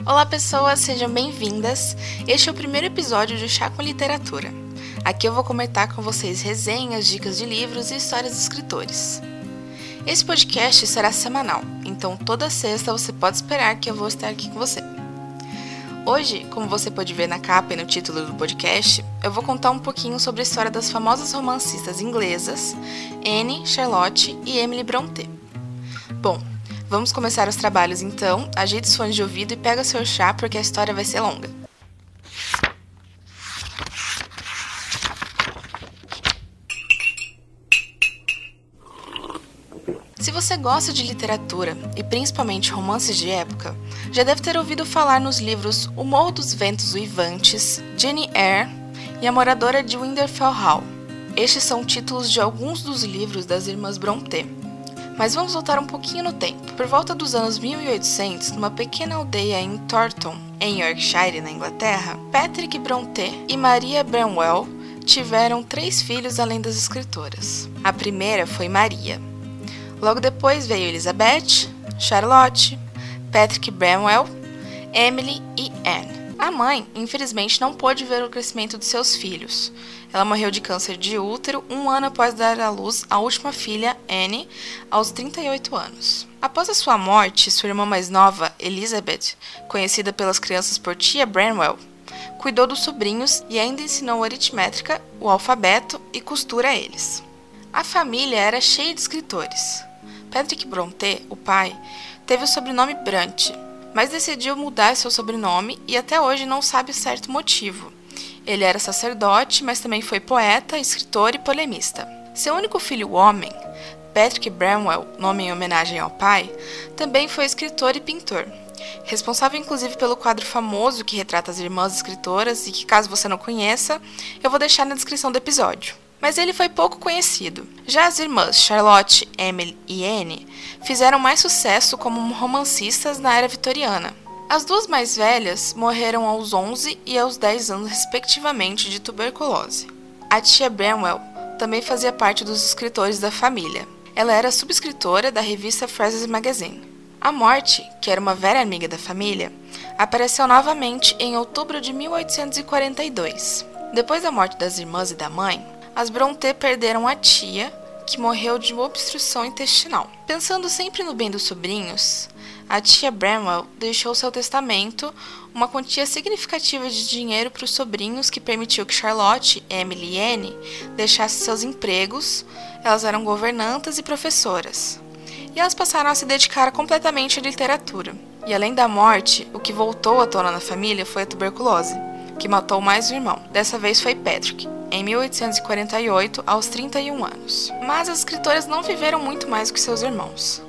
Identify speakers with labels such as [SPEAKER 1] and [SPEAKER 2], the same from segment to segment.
[SPEAKER 1] Olá pessoas, sejam bem-vindas. Este é o primeiro episódio de Chá com Literatura. Aqui eu vou comentar com vocês resenhas, dicas de livros e histórias de escritores. Esse podcast será semanal, então toda sexta você pode esperar que eu vou estar aqui com você. Hoje, como você pode ver na capa e no título do podcast, eu vou contar um pouquinho sobre a história das famosas romancistas inglesas Anne, Charlotte e Emily Brontë. Bom, Vamos começar os trabalhos então. Ajeite os fones de ouvido e pega seu chá porque a história vai ser longa. Se você gosta de literatura e principalmente romances de época, já deve ter ouvido falar nos livros O Morro dos Ventos Uivantes, Jenny Eyre e A Moradora de Winterfell Hall. Estes são títulos de alguns dos livros das irmãs Brontë. Mas vamos voltar um pouquinho no tempo. Por volta dos anos 1800, numa pequena aldeia em Thornton, em Yorkshire, na Inglaterra, Patrick Brontë e Maria Bramwell tiveram três filhos além das escritoras. A primeira foi Maria. Logo depois veio Elizabeth, Charlotte, Patrick Bramwell, Emily e Anne. A mãe, infelizmente, não pôde ver o crescimento de seus filhos. Ela morreu de câncer de útero um ano após dar à luz a última filha, Anne, aos 38 anos. Após a sua morte, sua irmã mais nova, Elizabeth, conhecida pelas crianças por Tia Branwell, cuidou dos sobrinhos e ainda ensinou aritmética, o alfabeto e costura a eles. A família era cheia de escritores. Patrick Brontë, o pai, teve o sobrenome Brant, mas decidiu mudar seu sobrenome e até hoje não sabe o certo motivo. Ele era sacerdote, mas também foi poeta, escritor e polemista. Seu único filho homem, Patrick Bramwell, nome em homenagem ao pai, também foi escritor e pintor. Responsável inclusive pelo quadro famoso que retrata as irmãs escritoras e que, caso você não conheça, eu vou deixar na descrição do episódio mas ele foi pouco conhecido. Já as irmãs Charlotte, Emily e Anne fizeram mais sucesso como romancistas na era vitoriana. As duas mais velhas morreram aos 11 e aos 10 anos, respectivamente, de tuberculose. A tia Bramwell também fazia parte dos escritores da família. Ela era subscritora da revista Fraser's Magazine. A morte, que era uma velha amiga da família, apareceu novamente em outubro de 1842. Depois da morte das irmãs e da mãe, as Brontë perderam a tia, que morreu de obstrução intestinal. Pensando sempre no bem dos sobrinhos, a tia Bramwell deixou seu testamento uma quantia significativa de dinheiro para os sobrinhos que permitiu que Charlotte, Emily e Anne deixassem seus empregos. Elas eram governantas e professoras. E elas passaram a se dedicar completamente à literatura. E além da morte, o que voltou à tona na família foi a tuberculose, que matou mais um irmão. Dessa vez foi Patrick, em 1848, aos 31 anos. Mas as escritoras não viveram muito mais que seus irmãos.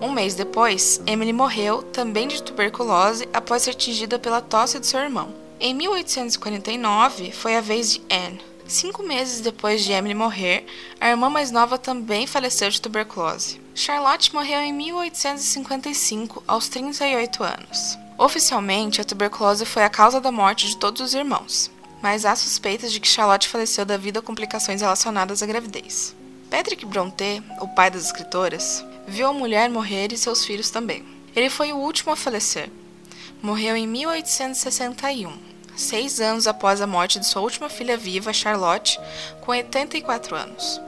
[SPEAKER 1] Um mês depois, Emily morreu, também de tuberculose, após ser atingida pela tosse de seu irmão. Em 1849, foi a vez de Anne. Cinco meses depois de Emily morrer, a irmã mais nova também faleceu de tuberculose. Charlotte morreu em 1855, aos 38 anos. Oficialmente, a tuberculose foi a causa da morte de todos os irmãos mas há suspeitas de que Charlotte faleceu devido a complicações relacionadas à gravidez. Patrick Brontë, o pai das escritoras, viu a mulher morrer e seus filhos também. Ele foi o último a falecer. Morreu em 1861, seis anos após a morte de sua última filha viva, Charlotte, com 84 anos.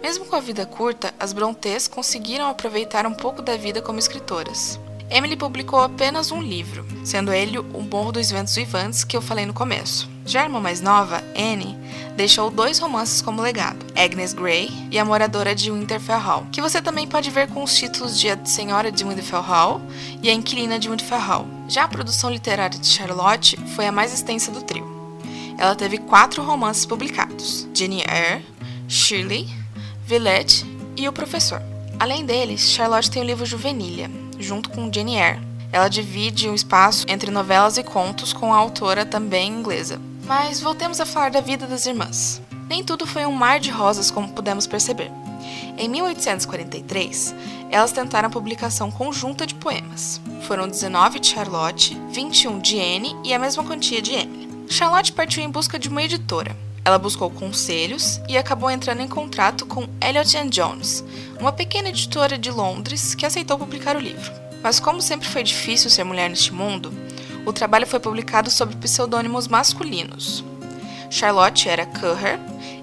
[SPEAKER 1] Mesmo com a vida curta, as Brontës conseguiram aproveitar um pouco da vida como escritoras. Emily publicou apenas um livro, sendo ele O Morro dos Ventos Vivantes, que eu falei no começo. Já a irmã mais nova, Anne, deixou dois romances como legado, Agnes Grey e A Moradora de Winterfell Hall, que você também pode ver com os títulos de A Senhora de Winterfell Hall e A Inquilina de Winterfell Hall. Já a produção literária de Charlotte foi a mais extensa do trio. Ela teve quatro romances publicados, Jenny Eyre, Shirley, Villette e O Professor. Além deles, Charlotte tem o livro Juvenília, junto com Jane Eyre. Ela divide o espaço entre novelas e contos com a autora também inglesa. Mas voltemos a falar da vida das irmãs. Nem tudo foi um mar de rosas, como pudemos perceber. Em 1843, elas tentaram a publicação conjunta de poemas. Foram 19 de Charlotte, 21 de Anne e a mesma quantia de Emily. Charlotte partiu em busca de uma editora. Ela buscou conselhos e acabou entrando em contrato com Elliot Jones, uma pequena editora de Londres que aceitou publicar o livro. Mas como sempre foi difícil ser mulher neste mundo, o trabalho foi publicado sob pseudônimos masculinos. Charlotte era Currer,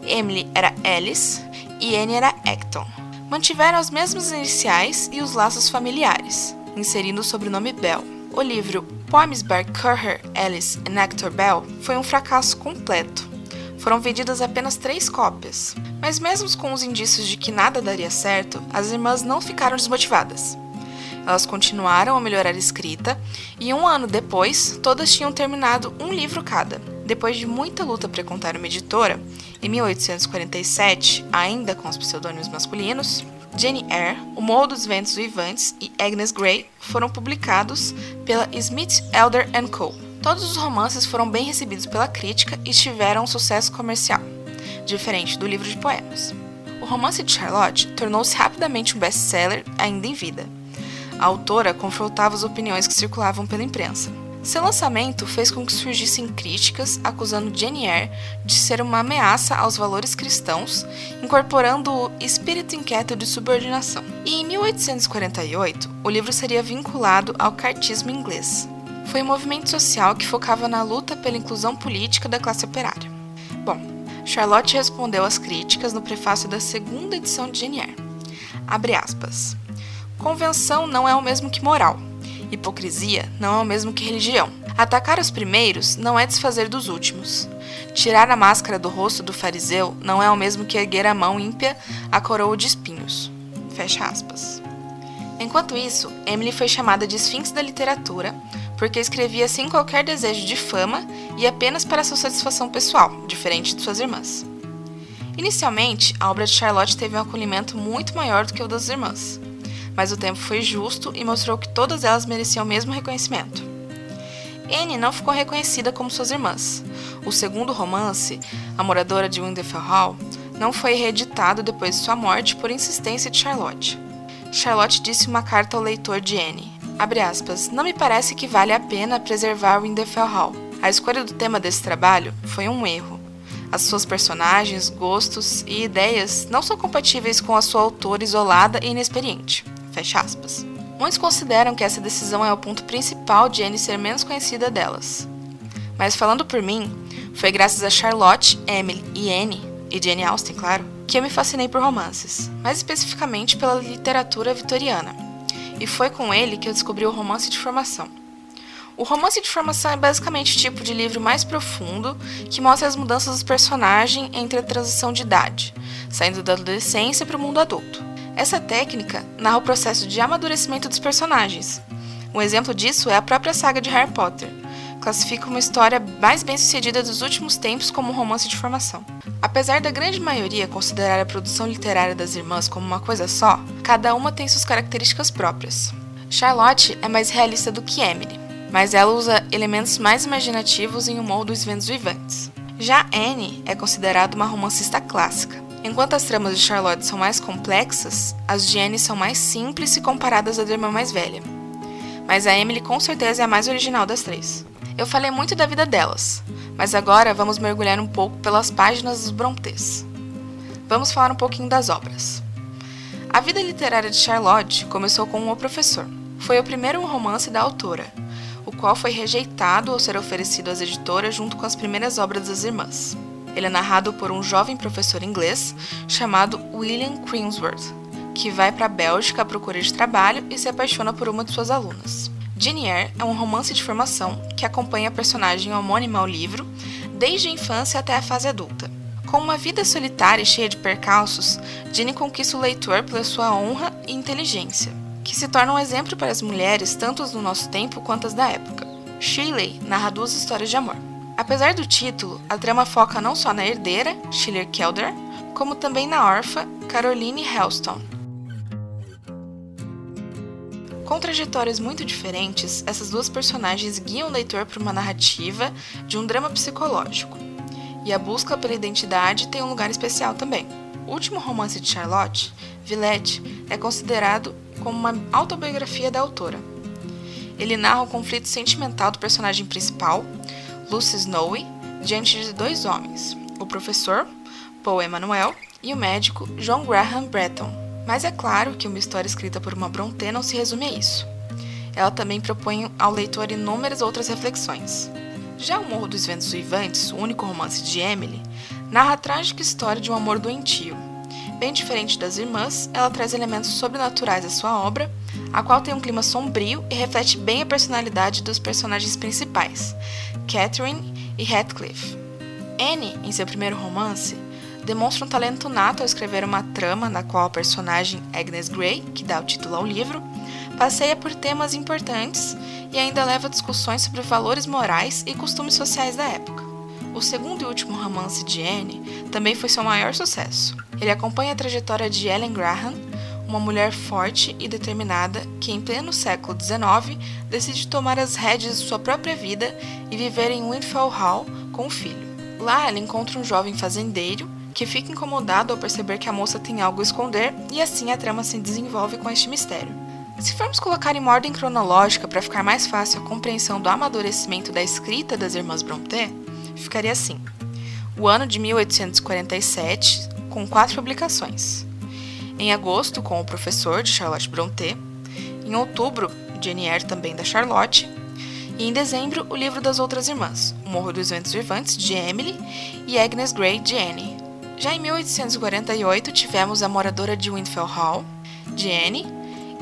[SPEAKER 1] Emily era Alice e Anne era Acton. Mantiveram as mesmas iniciais e os laços familiares, inserindo o sobrenome Bell. O livro Poems by Currer, Alice e Hector Bell foi um fracasso completo. Foram vendidas apenas três cópias, mas mesmo com os indícios de que nada daria certo, as irmãs não ficaram desmotivadas. Elas continuaram a melhorar a escrita e um ano depois, todas tinham terminado um livro cada. Depois de muita luta para contar uma editora, em 1847, ainda com os pseudônimos masculinos, Jane Eyre, O Morro dos Ventos Vivantes e Agnes Grey foram publicados pela Smith Elder Co. Todos os romances foram bem recebidos pela crítica e tiveram sucesso comercial, diferente do livro de poemas. O romance de Charlotte tornou-se rapidamente um best-seller ainda em vida. A autora confrontava as opiniões que circulavam pela imprensa. Seu lançamento fez com que surgissem críticas acusando Jane Eyre de ser uma ameaça aos valores cristãos, incorporando o espírito inquieto de subordinação. E em 1848, o livro seria vinculado ao cartismo inglês. Foi um movimento social que focava na luta pela inclusão política da classe operária. Bom, Charlotte respondeu às críticas no prefácio da segunda edição de Eyre. Abre aspas. Convenção não é o mesmo que moral. Hipocrisia não é o mesmo que religião. Atacar os primeiros não é desfazer dos últimos. Tirar a máscara do rosto do fariseu não é o mesmo que erguer a mão ímpia à coroa de espinhos. Fecha aspas. Enquanto isso, Emily foi chamada de Esfinx da literatura porque escrevia sem qualquer desejo de fama e apenas para sua satisfação pessoal, diferente de suas irmãs. Inicialmente, a obra de Charlotte teve um acolhimento muito maior do que o das irmãs mas o tempo foi justo e mostrou que todas elas mereciam o mesmo reconhecimento. Anne não ficou reconhecida como suas irmãs. O segundo romance, A Moradora de Winterfell Hall, não foi reeditado depois de sua morte por insistência de Charlotte. Charlotte disse uma carta ao leitor de Anne, aspas, não me parece que vale a pena preservar Winterfell Hall. A escolha do tema desse trabalho foi um erro. As suas personagens, gostos e ideias não são compatíveis com a sua autora isolada e inexperiente. Fecha aspas. Muitos consideram que essa decisão é o ponto principal de Anne ser menos conhecida delas. Mas falando por mim, foi graças a Charlotte, Emily e Anne, e Jane Austen, claro, que eu me fascinei por romances, mais especificamente pela literatura vitoriana. E foi com ele que eu descobri o romance de formação. O romance de formação é basicamente o tipo de livro mais profundo que mostra as mudanças dos personagens entre a transição de idade, saindo da adolescência para o mundo adulto. Essa técnica narra o processo de amadurecimento dos personagens. Um exemplo disso é a própria saga de Harry Potter. Classifica uma história mais bem sucedida dos últimos tempos como um romance de formação. Apesar da grande maioria considerar a produção literária das irmãs como uma coisa só, cada uma tem suas características próprias. Charlotte é mais realista do que Emily, mas ela usa elementos mais imaginativos em Humor dos Ventos Vivantes. Já Anne é considerada uma romancista clássica. Enquanto as tramas de Charlotte são mais complexas, as de Anne são mais simples se comparadas à da irmã mais velha. Mas a Emily com certeza é a mais original das três. Eu falei muito da vida delas, mas agora vamos mergulhar um pouco pelas páginas dos Brontës. Vamos falar um pouquinho das obras. A vida literária de Charlotte começou com O Professor. Foi o primeiro romance da autora, o qual foi rejeitado ao ser oferecido às editoras junto com as primeiras obras das irmãs. Ele é narrado por um jovem professor inglês chamado William Crimsworth, que vai para a Bélgica à procura de trabalho e se apaixona por uma de suas alunas. Jane Eyre é um romance de formação que acompanha a personagem homônima ao livro desde a infância até a fase adulta. Com uma vida solitária e cheia de percalços, Jane conquista o leitor pela sua honra e inteligência, que se torna um exemplo para as mulheres tanto do nosso tempo quanto as da época. Shirley narra duas histórias de amor. Apesar do título, a trama foca não só na herdeira, Schiller Kelder, como também na órfã, Caroline Hellstone. Com trajetórias muito diferentes, essas duas personagens guiam o leitor para uma narrativa de um drama psicológico. E a busca pela identidade tem um lugar especial também. O último romance de Charlotte, Villette, é considerado como uma autobiografia da autora. Ele narra o conflito sentimental do personagem principal, Lucy Snowy diante de dois homens, o professor, Paul Emanuel, e o médico John Graham Breton. Mas é claro que uma história escrita por uma Brontë não se resume a isso. ela também propõe ao leitor inúmeras outras reflexões. Já O Morro dos Ventos Uivantes, o único romance de Emily, narra a trágica história de um amor doentio. Bem diferente das irmãs, ela traz elementos sobrenaturais à sua obra, a qual tem um clima sombrio e reflete bem a personalidade dos personagens principais, Catherine e Heathcliff. Anne, em seu primeiro romance, demonstra um talento nato ao escrever uma trama na qual a personagem Agnes Grey, que dá o título ao livro, passeia por temas importantes e ainda leva discussões sobre valores morais e costumes sociais da época. O segundo e último romance de Anne também foi seu maior sucesso. Ele acompanha a trajetória de Ellen Graham, uma mulher forte e determinada que, em pleno século XIX, decide tomar as rédeas de sua própria vida e viver em Windfell Hall com o filho. Lá, ela encontra um jovem fazendeiro que fica incomodado ao perceber que a moça tem algo a esconder e assim a trama se desenvolve com este mistério. Se formos colocar em ordem cronológica para ficar mais fácil a compreensão do amadurecimento da escrita das irmãs Brontë, ficaria assim: o ano de 1847, com quatro publicações. Em agosto, com O Professor, de Charlotte Brontë. Em outubro, Jane Eyre, também da Charlotte. E em dezembro, o livro das outras irmãs, O Morro dos Ventos Vivantes, de Emily, e Agnes Grey, de Anne. Já em 1848, tivemos A Moradora de Windfell Hall, de Anne,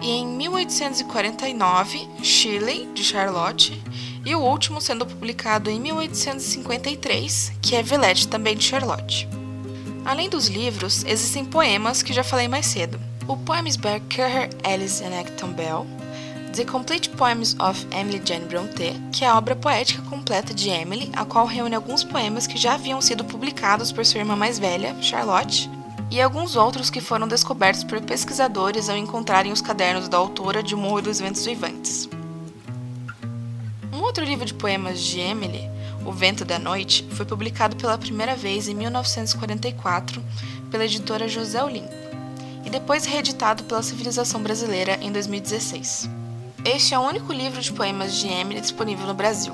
[SPEAKER 1] e em 1849, Shirley, de Charlotte, e o último sendo publicado em 1853, que é Villette, também de Charlotte. Além dos livros, existem poemas que já falei mais cedo. O by Currer Ellis and Acton Bell, The Complete Poems of Emily Jane Brontë, que é a obra poética completa de Emily, a qual reúne alguns poemas que já haviam sido publicados por sua irmã mais velha, Charlotte, e alguns outros que foram descobertos por pesquisadores ao encontrarem os cadernos da autora de O Morro dos Ventos Vivantes. Um outro livro de poemas de Emily, O Vento da Noite, foi publicado pela primeira vez em 1944 pela editora José Olimpo e depois reeditado pela Civilização Brasileira em 2016. Este é o único livro de poemas de Emily disponível no Brasil.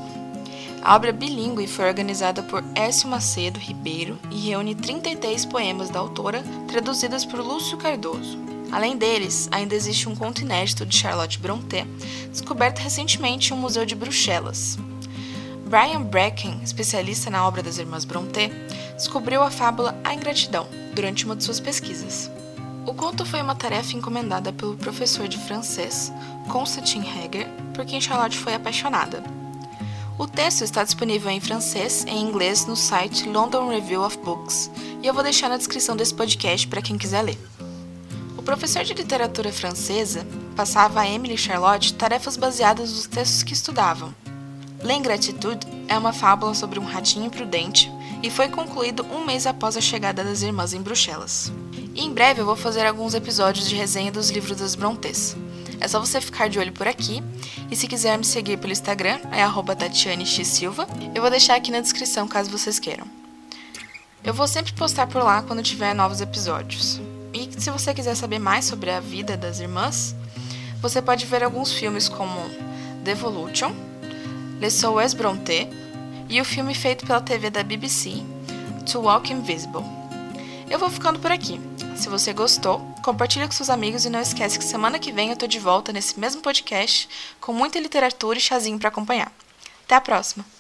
[SPEAKER 1] A obra bilíngue foi organizada por Écio Macedo Ribeiro e reúne 33 poemas da autora, traduzidos por Lúcio Cardoso. Além deles, ainda existe um conto inédito de Charlotte Brontë, descoberto recentemente em um museu de Bruxelas. Brian Bracken, especialista na obra das irmãs Brontë, descobriu a fábula A Ingratidão durante uma de suas pesquisas. O conto foi uma tarefa encomendada pelo professor de francês, Constantin Heger, por quem Charlotte foi apaixonada. O texto está disponível em francês e em inglês no site London Review of Books, e eu vou deixar na descrição desse podcast para quem quiser ler. O professor de literatura francesa passava a Emily e Charlotte tarefas baseadas nos textos que estudavam. L'Ingratitude é uma fábula sobre um ratinho prudente e foi concluído um mês após a chegada das irmãs em Bruxelas. E em breve eu vou fazer alguns episódios de resenha dos livros das Brontês. É só você ficar de olho por aqui. E se quiser me seguir pelo Instagram, é TatianeXSilva. Eu vou deixar aqui na descrição caso vocês queiram. Eu vou sempre postar por lá quando tiver novos episódios. E se você quiser saber mais sobre a vida das irmãs, você pode ver alguns filmes como Devolution, Les Soues Brontë e o filme feito pela TV da BBC, To Walk Invisible. Eu vou ficando por aqui. Se você gostou, compartilha com seus amigos e não esquece que semana que vem eu tô de volta nesse mesmo podcast com muita literatura e chazinho para acompanhar. Até a próxima!